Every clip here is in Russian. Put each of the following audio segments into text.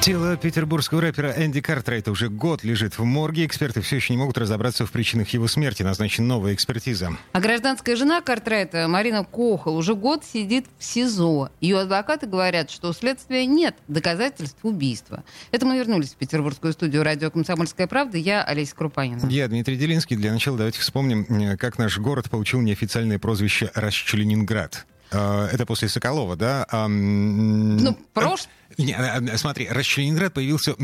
Тело петербургского рэпера Энди Картрайта уже год лежит в морге. Эксперты все еще не могут разобраться в причинах его смерти. Назначена новая экспертиза. А гражданская жена Картрайта, Марина Кохол, уже год сидит в СИЗО. Ее адвокаты говорят, что у следствия нет доказательств убийства. Это мы вернулись в петербургскую студию радио «Комсомольская правда». Я Олеся Крупанина. Я Дмитрий Делинский. Для начала давайте вспомним, э, как наш город получил неофициальное прозвище «Расчленинград». Э, это после Соколова, да? Ну, прош... Не, а, смотри, Расчленинград появился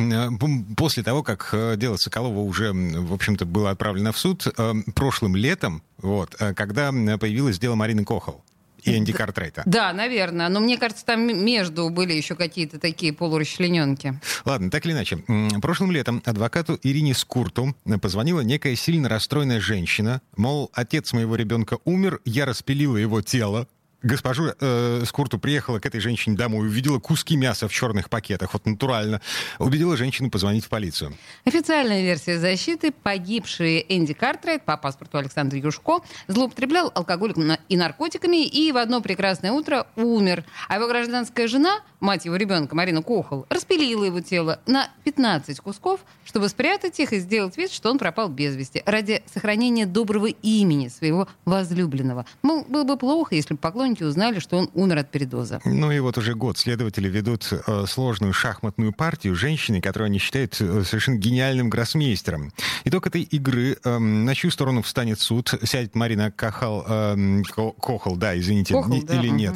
после того, как э, дело Соколова уже, в общем-то, было отправлено в суд э, прошлым летом, вот, когда появилось дело Марины Кохол и Энди Картрейта. Да, наверное. Но мне кажется, там между были еще какие-то такие полурасчлененки. Ладно, так или иначе. Прошлым летом адвокату Ирине Скурту позвонила некая сильно расстроенная женщина. Мол, отец моего ребенка умер, я распилила его тело госпожу э, Скурту приехала к этой женщине домой, увидела куски мяса в черных пакетах, вот натурально, убедила женщину позвонить в полицию. Официальная версия защиты. Погибший Энди Картрайт по паспорту Александр Юшко злоупотреблял алкоголем и наркотиками и в одно прекрасное утро умер. А его гражданская жена, мать его ребенка Марина Кохол, распилила его тело на 15 кусков, чтобы спрятать их и сделать вид, что он пропал без вести, ради сохранения доброго имени своего возлюбленного. Мол, было бы плохо, если бы поклонники поклонники узнали, что он умер от передоза. Ну и вот уже год следователи ведут э, сложную шахматную партию женщины, которую они считают э, совершенно гениальным гроссмейстером. Итог этой игры, э, на чью сторону встанет суд, сядет Марина Кахал, э, Кохол, да, извините, Кохол, не, да, или угу. нет.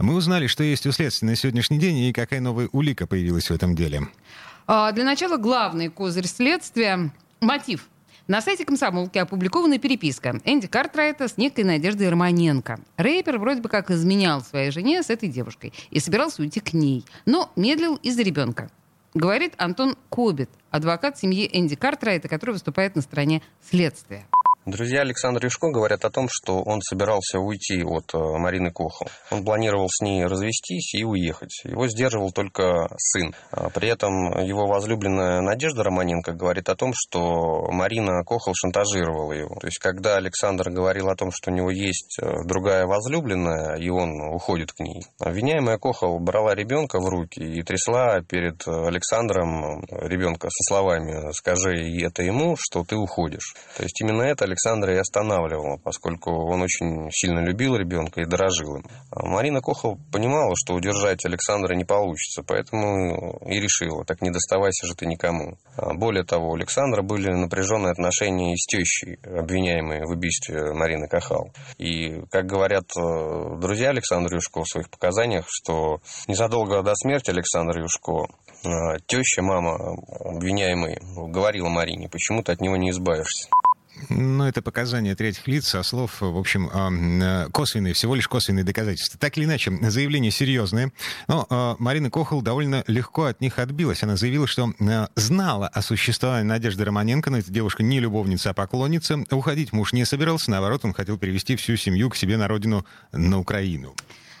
Мы узнали, что есть у следствия на сегодняшний день и какая новая улика появилась в этом деле. А, для начала главный козырь следствия — мотив на сайте комсомолки опубликована переписка Энди Картрайта с некой Надеждой Романенко. Рэпер вроде бы как изменял своей жене с этой девушкой и собирался уйти к ней, но медлил из-за ребенка. Говорит Антон Кобит, адвокат семьи Энди Картрайта, который выступает на стороне следствия. Друзья Александра Юшко говорят о том, что он собирался уйти от э, Марины Кохол. Он планировал с ней развестись и уехать. Его сдерживал только сын. А при этом его возлюбленная Надежда Романенко говорит о том, что Марина Кохол шантажировала его. То есть, когда Александр говорил о том, что у него есть э, другая возлюбленная, и он уходит к ней, обвиняемая Кохол брала ребенка в руки и трясла перед Александром ребенка со словами «скажи это ему, что ты уходишь». То есть, именно это Александр Александра и останавливало, поскольку он очень сильно любил ребенка и дорожил им. А Марина Кохол понимала, что удержать Александра не получится, поэтому и решила, так не доставайся же ты никому. А более того, у Александра были напряженные отношения с тещей, обвиняемой в убийстве Марины Кахал. И, как говорят э, друзья Александра Юшко в своих показаниях, что незадолго до смерти Александра Юшко э, теща, мама обвиняемой, говорила Марине, почему ты от него не избавишься. Ну, это показания третьих лиц, со слов, в общем, э, косвенные, всего лишь косвенные доказательства. Так или иначе, заявление серьезное. Но э, Марина Кохол довольно легко от них отбилась. Она заявила, что э, знала о существовании Надежды Романенко, но эта девушка не любовница, а поклонница. Уходить муж не собирался, наоборот, он хотел перевести всю семью к себе на родину, на Украину.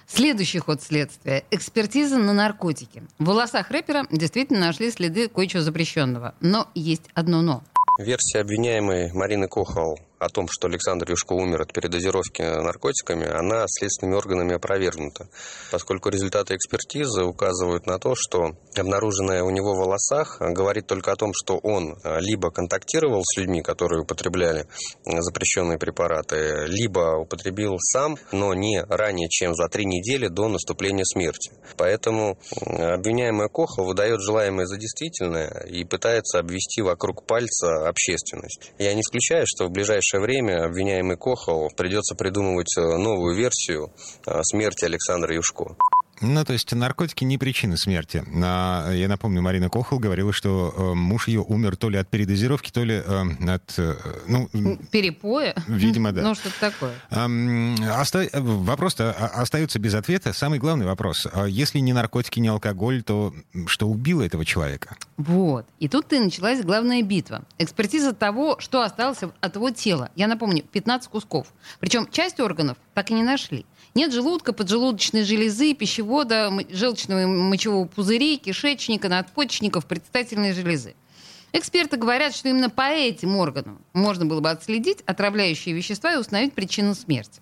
Следующий ход следствия. Экспертиза на наркотики. В волосах рэпера действительно нашли следы кое-чего запрещенного. Но есть одно «но». Версия обвиняемой Марины Кохол о том, что Александр Юшко умер от передозировки наркотиками, она следственными органами опровергнута, поскольку результаты экспертизы указывают на то, что обнаруженное у него в волосах говорит только о том, что он либо контактировал с людьми, которые употребляли запрещенные препараты, либо употребил сам, но не ранее, чем за три недели до наступления смерти. Поэтому обвиняемая Коха выдает желаемое за действительное и пытается обвести вокруг пальца общественность. Я не исключаю, что в ближайшее ближайшее время обвиняемый Кохол придется придумывать э, новую версию э, смерти Александра Юшко. Ну, то есть наркотики не причина смерти. А, я напомню, Марина Кохол говорила, что э, муж ее умер то ли от передозировки, то ли э, от... Э, ну, Перепоя? Видимо, да. Ну, что-то такое. Оста... Вопрос-то остается без ответа. Самый главный вопрос. А если не наркотики, не алкоголь, то что убило этого человека? Вот. И тут и началась главная битва. Экспертиза того, что осталось от его тела. Я напомню, 15 кусков. Причем часть органов так и не нашли. Нет желудка, поджелудочной железы, пищевода, желчного и мочевого пузырей, кишечника, надпочечников, предстательной железы. Эксперты говорят, что именно по этим органам можно было бы отследить отравляющие вещества и установить причину смерти.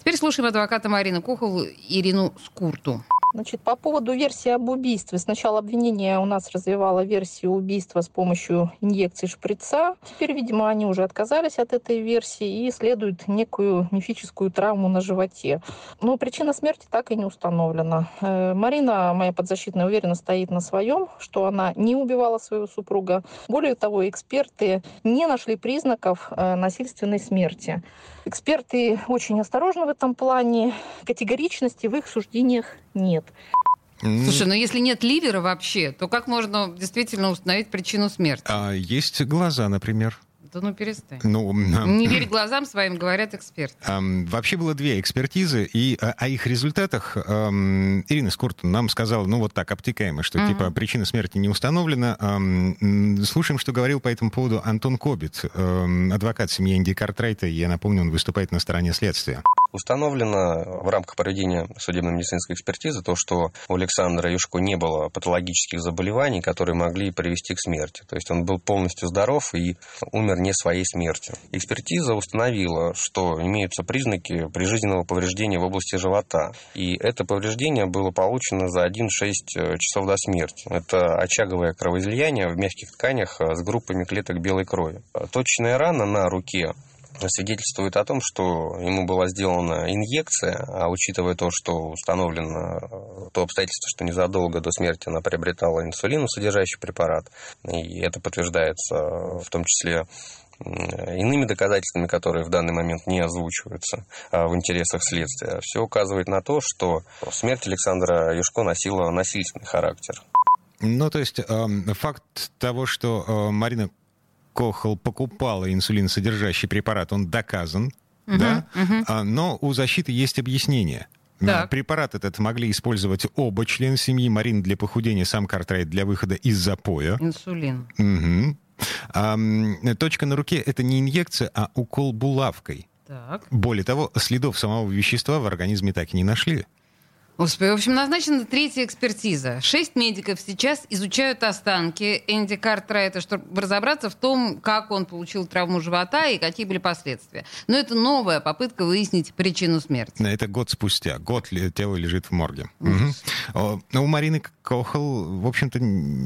Теперь слушаем адвоката Марины Кухову Ирину Скурту. Значит, по поводу версии об убийстве. Сначала обвинение у нас развивало версию убийства с помощью инъекции шприца. Теперь, видимо, они уже отказались от этой версии и исследуют некую мифическую травму на животе. Но причина смерти так и не установлена. Э, Марина, моя подзащитная, уверенно стоит на своем, что она не убивала своего супруга. Более того, эксперты не нашли признаков э, насильственной смерти. Эксперты очень осторожны в этом плане. Категоричности в их суждениях нет. Слушай, но если нет ливера вообще, то как можно действительно установить причину смерти? А есть глаза, например. Да ну перестань. Ну, Не верь глазам своим, говорят эксперты. Эм, вообще было две экспертизы, и о, о их результатах эм, Ирина Скуртон нам сказала, ну вот так, обтекаемо, что Мгм. типа причина смерти не установлена. Эм, слушаем, что говорил по этому поводу Антон Кобит, эм, адвокат семьи Энди Картрайта. Я напомню, он выступает на стороне следствия. Установлено в рамках проведения судебно-медицинской экспертизы то, что у Александра Юшко не было патологических заболеваний, которые могли привести к смерти. То есть он был полностью здоров и умер не своей смертью. Экспертиза установила, что имеются признаки прижизненного повреждения в области живота. И это повреждение было получено за 1-6 часов до смерти. Это очаговое кровоизлияние в мягких тканях с группами клеток белой крови. Точная рана на руке свидетельствует о том, что ему была сделана инъекция, а учитывая то, что установлено э, то обстоятельство, что незадолго до смерти она приобретала инсулину, содержащий препарат, и это подтверждается э, в том числе иными доказательствами, которые в данный момент не озвучиваются а, в интересах следствия, все указывает на то, что смерть Александра Юшко носила насильственный характер. Ну, то есть эм, факт того, что э, Марина Кохол покупала инсулиносодержащий препарат, он доказан, да? А, но у защиты есть объяснение. Так. Препарат этот могли использовать оба члена семьи. Марина для похудения, сам Картрайт для выхода из запоя. Инсулин. Мгм. А, точка на руке — это не инъекция, а укол булавкой. Так. Более того, следов самого вещества в организме так и не нашли. Господи, в общем, назначена третья экспертиза. Шесть медиков сейчас изучают останки Энди Картрайта, чтобы разобраться в том, как он получил травму живота и какие были последствия. Но это новая попытка выяснить причину смерти. Это год спустя. Год тело лежит в морге. О, У Марины Кохол, в общем-то,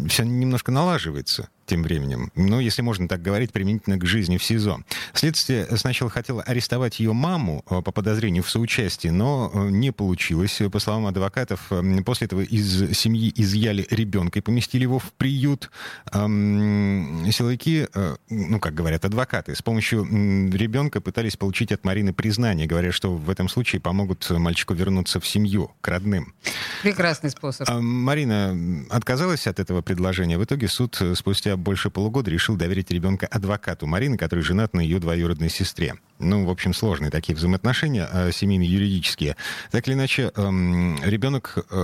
все немножко налаживается тем временем. Ну, если можно так говорить, применительно к жизни в СИЗО. Следствие сначала хотело арестовать ее маму э, по подозрению в соучастии, но э, не получилось. По словам адвокатов, э, после этого из семьи изъяли ребенка и поместили его в приют. Эм, Силовики, ну, как говорят адвокаты, с помощью ребенка пытались получить от Марины признание, говоря, что в этом случае помогут мальчику вернуться в семью, к родным. Прекрасный способ. А Марина отказалась от этого предложения. В итоге суд спустя больше полугода решил доверить ребенка адвокату Марины, который женат на ее двоюродной сестре. Ну, в общем, сложные такие взаимоотношения э, семейно-юридические. Так или иначе, эм, ребенок, э,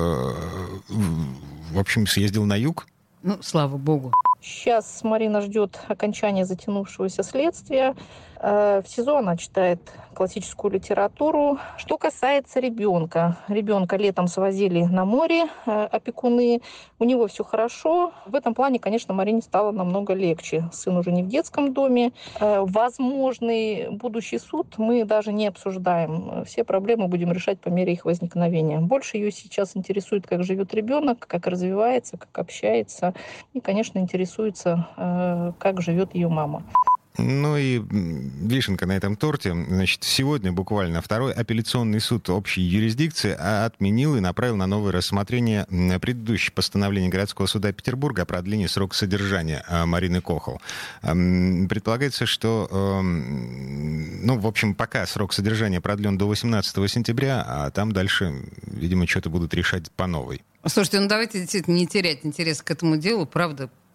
в общем, съездил на юг, Ну, слава богу. Сейчас Марина ждет окончания затянувшегося следствия. Э, В СИЗО она читает классическую литературу. Что касается ребенка. Ребенка летом свозили на море э, опекуны. У него все хорошо. В этом плане, конечно, Марине стало намного легче. Сын уже не в детском доме. Э, Возможный будущий суд мы даже не обсуждаем. Все проблемы будем решать по мере их возникновения. Больше ее сейчас интересует, как живет ребенок, как развивается, как общается. И, конечно, интересуется, как живет ее мама. Ну и вишенка на этом торте. Значит, сегодня буквально второй апелляционный суд общей юрисдикции а, отменил и направил на новое рассмотрение предыдущее постановление городского суда Петербурга о продлении срока содержания а, Марины Кохол. Предполагается, что, ну, в общем, пока срок содержания продлен до 18 сентября, а там дальше, видимо, что-то будут решать по новой. Слушайте, ну давайте действительно не терять интерес к этому делу. Правда,